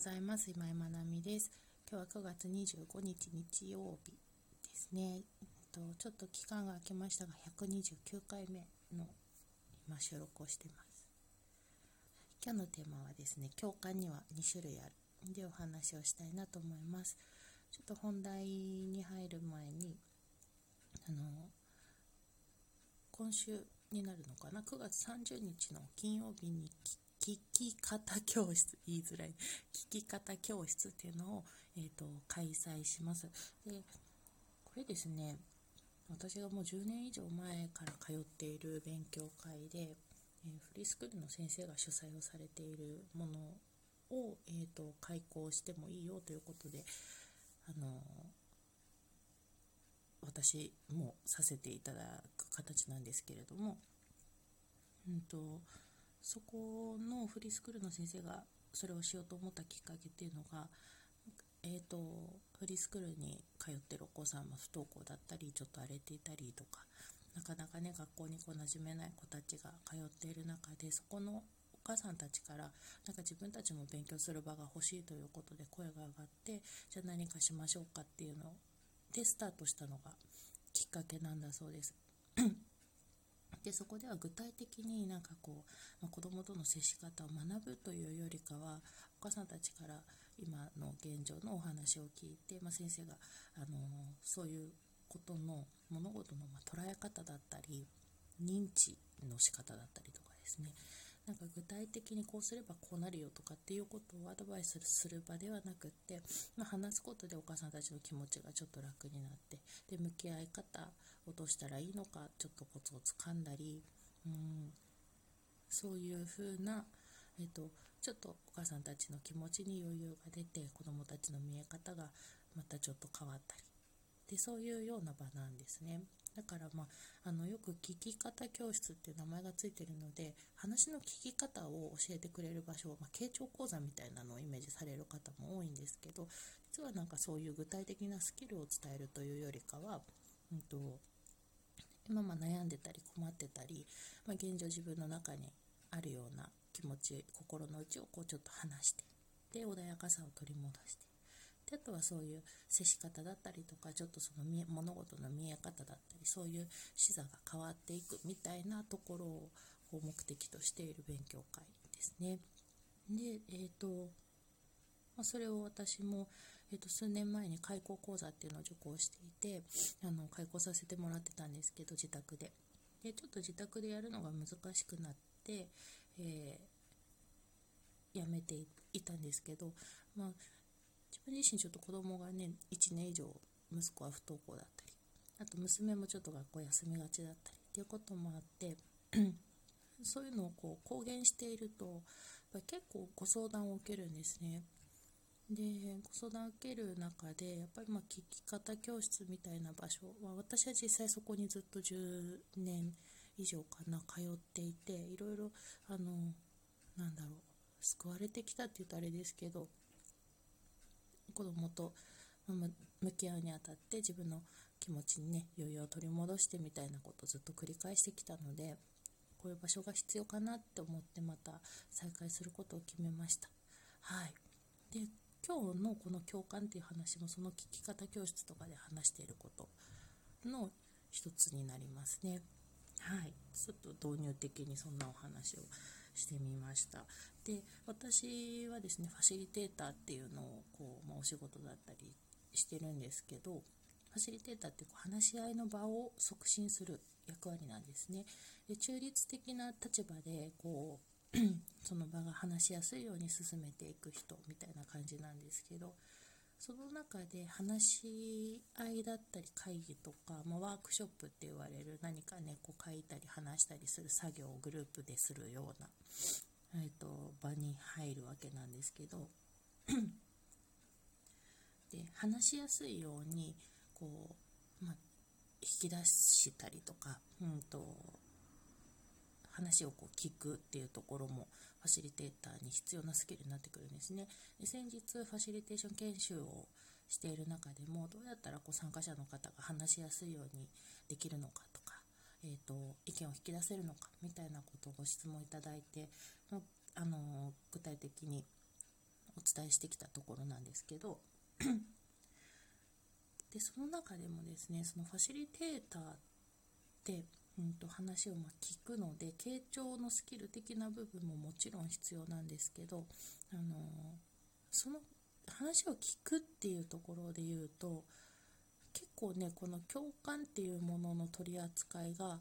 ざいます。今井まなみです。今日は9月25日日曜日ですね。とちょっと期間が空きましたが、129回目の今収録をしています。今日のテーマはですね、共感には2種類ある。でお話をしたいなと思います。ちょっと本題に入る前に、あの、今週になるのかな、9月30日の金曜日に聞聞き方教室、言いづらい、聞き方教室っていうのを、えーと、開催します。で、これですね、私がもう10年以上前から通っている勉強会で、えー、フリースクールの先生が主催をされているものを、えーと、開講してもいいよということで、あのー、私もさせていただく形なんですけれども、うんとそこのフリースクールの先生がそれをしようと思ったきっかけっていうのが、えーと、フリースクールに通ってるお子さんも不登校だったりちょっと荒れていたりとかなかなかね学校にこう馴染めない子たちが通っている中でそこのお母さんたちからなんか自分たちも勉強する場が欲しいということで声が上がってじゃあ何かしましょうかっていうのでスタートしたのがきっかけなんだそうです。でそこでは具体的になんかこう、まあ、子どもとの接し方を学ぶというよりかはお母さんたちから今の現状のお話を聞いて、まあ、先生が、あのそういうことの物事のま捉え方だったり認知の仕方だったりとかですね。なんか具体的にこうすればこうなるよとかっていうことをアドバイスする場ではなくって、まあ、話すことでお母さんたちの気持ちがちょっと楽になってで向き合い方をどうしたらいいのかちょっとコツをつかんだりうんそういう風な、えっと、ちょっとお母さんたちの気持ちに余裕が出て子どもたちの見え方がまたちょっと変わったりでそういうような場なんですね。だから、まあ、あのよく聞き方教室っていう名前がついてるので話の聞き方を教えてくれる場所、まあ、傾聴講座みたいなのをイメージされる方も多いんですけど実はなんかそういう具体的なスキルを伝えるというよりかは、うんと、今ま悩んでたり困ってたり、まあ、現状自分の中にあるような気持ち心の内をこうちょっと話してで穏やかさを取り戻してであとはそういう接し方だったりとかちょっとその物事の見え方だったりそういう視座が変わっていくみたいなところを目的としている勉強会ですね。で、えーとまあ、それを私も、えー、と数年前に開講講座っていうのを受講していてあの開講させてもらってたんですけど自宅ででちょっと自宅でやるのが難しくなって、えー、やめていたんですけど、まあ、自分自身ちょっと子供がね1年以上息子は不登校だったりあと娘もちょっと学校休みがちだったりっていうこともあって そういうのをこう公言しているとやっぱ結構ご相談を受けるんですね。でご相談を受ける中でやっぱりまあ聞き方教室みたいな場所は私は実際そこにずっと10年以上かな通っていていろいろあのなんだろう救われてきたって言うとあれですけど子供と向き合うにあたって自分の気持ちにね余裕を取り戻してみたいなことをずっと繰り返してきたのでこういう場所が必要かなって思ってまた再開することを決めました。はい。で今日のこの共感っていう話もその聞き方教室とかで話していることの一つになりますね。はい。ちょっと導入的にそんなお話をしてみました。で私はですねファシリテーターっていうのをこう、まあ、お仕事だったりしてるんですけどファシリテーターってこう話し合いの場を促進する役割なんですね。で中立的な立場でこう その場が話しやすいように進めていく人みたいな感じなんですけどその中で話し合いだったり会議とか、まあ、ワークショップって言われる何かねこう書いたり話したりする作業をグループでするような、えーと、場に入るわけなんですけど。で話しやすいようにこう、まあ、引き出したりとか、うんと話をこう聞くっていうところもファシリテーターに必要なスキルになってくるんですね。で先日ファシリテーション研修をしている中でもどうやったらこう参加者の方が話しやすいようにできるのかとか、えーと、意見を引き出せるのかみたいなことをご質問いただいて、あの具体的にお伝えしてきたところなんですけどでその中でもですねそのファシリテーターって、うんと、話をま聞くので傾聴のスキル的な部分ももちろん必要なんですけど、あのその話を聞くっていうところで言うと結構ねこの共感っていうものの取り扱いが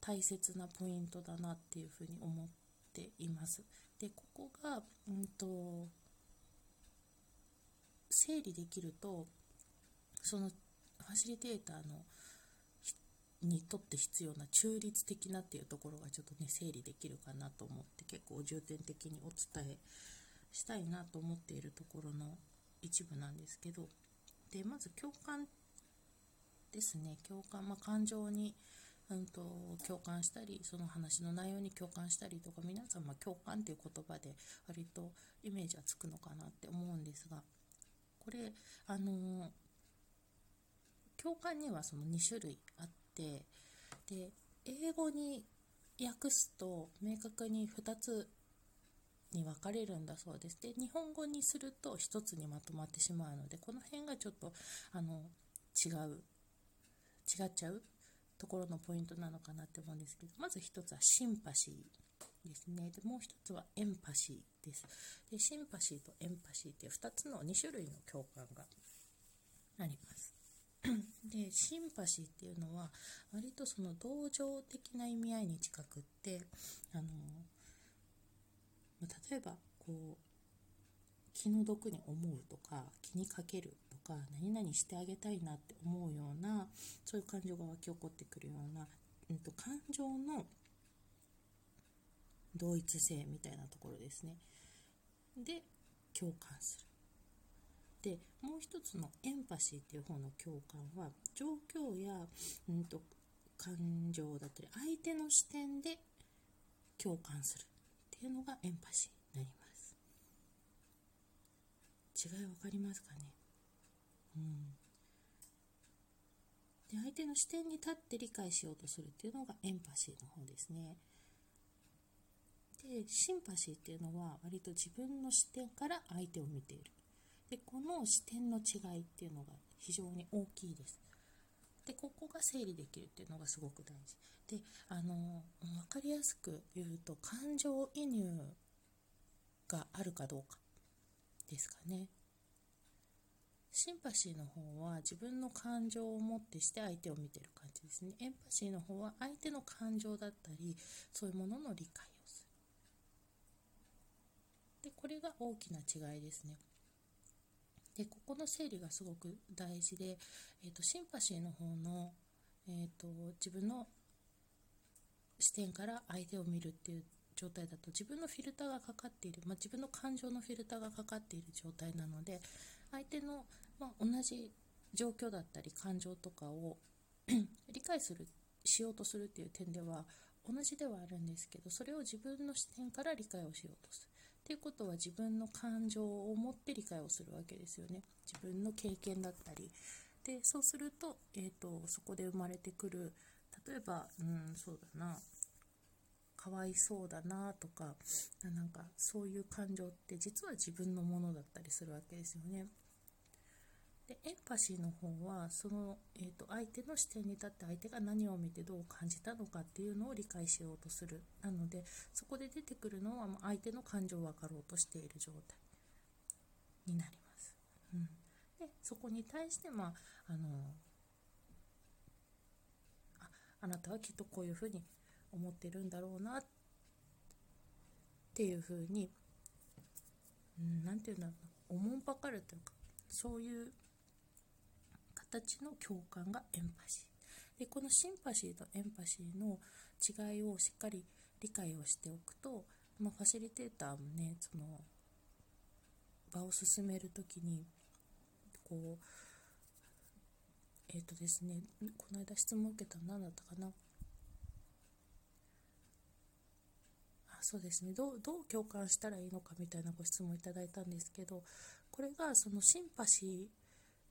大切なポイントだなっていうふうに思っています。でここが、うんと整理できるとそのファシリテーターのにとって必要な中立的なっていうところがちょっとね整理できるかなと思って結構重点的にお伝えしたいなと思っているところの一部なんですけど。でまず共感ですね。共感、まあ、感情に、うんと、共感したりその話の内容に共感したりとか皆さん、ま、共感っていう言葉で割とイメージはつくのかなって思うんですが。これあのー教官にはその2種類あってで英語に訳すと明確に2つに分かれるんだそうです。で日本語にすると1つにまとまってしまうのでこの辺がちょっとあの違う違っちゃうところのポイントなのかなって思うんですけどまず1つはシンパシーですね。でもう1つはエンパシーです。でシンパシーとエンパシーっていう2つの2種類の共感がでシンパシーっていうのは割とその同情的な意味合いに近くってあの例えばこう気の毒に思うとか気にかけるとか何々してあげたいなって思うようなそういう感情が湧き起こってくるような、うん、と感情の同一性みたいなところですね。で共感する。でもう一つのエンパシーっていう方の共感は状況や、うんと、感情だったり相手の視点で共感するっていうのがエンパシーになります。違い分かりますかね？うん。で相手の視点に立って理解しようとするっていうのがエンパシーの方ですね。でシンパシーっていうのは割と自分の視点から相手を見ている。でこの視点の違いっていうのが非常に大きいです。でここが整理できるっていうのがすごく大事。であの分かりやすく言うと感情移入があるかどうかですかね。シンパシーの方は自分の感情をもってして相手を見てる感じですね。エンパシーの方は相手の感情だったりそういうものの理解をする。でこれが大きな違いですね。でここの整理がすごく大事で、えーと、シンパシーの方の、えーと、自分の視点から相手を見るっていう状態だと自分のフィルターがかかっている、まあ、自分の感情のフィルターがかかっている状態なので相手の、まあ、同じ状況だったり感情とかを 理解するしようとするっていう点では同じではあるんですけどそれを自分の視点から理解をしようとする。っていうことは自分の感情を持って理解をするわけですよね。自分の経験だったり。でそうすると,、えーと、そこで生まれてくる例えばうんそうだな。かわいそうだなとかなんかそういう感情って実は自分のものだったりするわけですよね。でエンパシーの方はその、えーと、相手の視点に立って相手が何を見てどう感じたのかっていうのを理解しようとする。なのでそこで出てくるのは相手の感情を分かろうとしている状態になります。うん、でそこに対して、まああのああなたはきっとこういうふうに思ってるんだろうなっていうふうに何、うん、て言うんだろうな。おもんぱかるというかそういう形の共感がエンパシー。でこのシンパシーとエンパシーの違いをしっかり理解をしておくと、まあ、ファシリテーターもねその場を進める時にこうえっ、ー、とですねこの間質問を受けたの何だったかな？あそうですね。どうどう共感したらいいのかみたいなご質問いただいたんですけどこれがそのシンパシー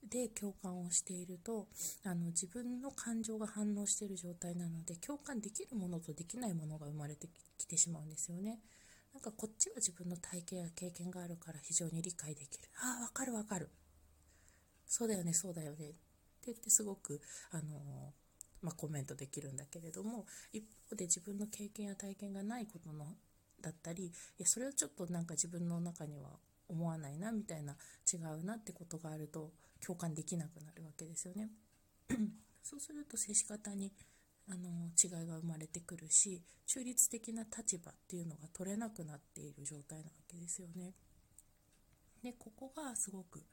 で共感をしているとあの自分の感情が反応している状態なので共感できるものとできないものが生まれてきてしまうんですよね。なんかこっちは自分の体験や経験があるから非常に理解できる。ああわかるわかる。そうだよねそうだよね。って言ってすごくあのまあ、コメントできるんだけれども一方で自分の経験や体験がないことのだったりいやそれはちょっとなんか自分の中には思わないなみたいな違うなってことがあると共感できなくなるわけですよね。そうすると接し方にあの違いが生まれてくるし中立的な立場っていうのが取れなくなっている状態なわけですよね。でここがすごく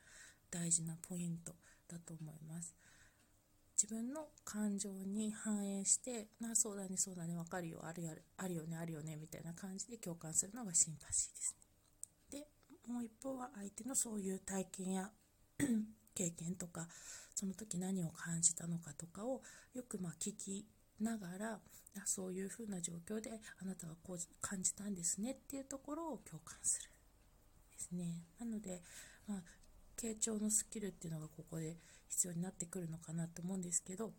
大事なポイントだと思います。自分の感情に反映してなそうだねそうだね分かるよあるよあるよねあるよねみたいな感じで共感するのがシンパシーですでもう一方は相手のそういう体験や 経験とかその時何を感じたのかとかをよくま聞きながらそういうふうな状況であなたはこう感じたんですねっていうところを共感するですね。なので、まあ、傾聴のスキルっていうのがここで必要になってくるのかなと思うんですけど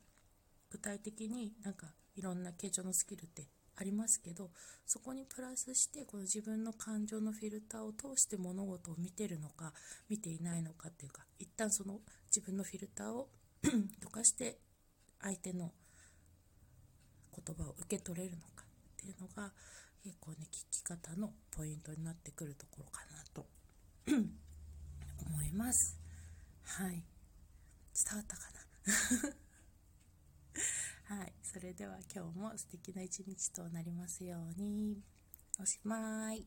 具体的になんかいろんな傾聴のスキルってありますけどそこにプラスしてこの自分の感情のフィルターを通して物事を見てるのか見ていないのかっていうか一旦その自分のフィルターを 溶かして相手の言葉を受け取れるのかっていうのが結構ね聞き方のポイントになってくるところかなと 思います。はい伝わったかな？はい。それでは今日も素敵な一日となりますように。おしまい。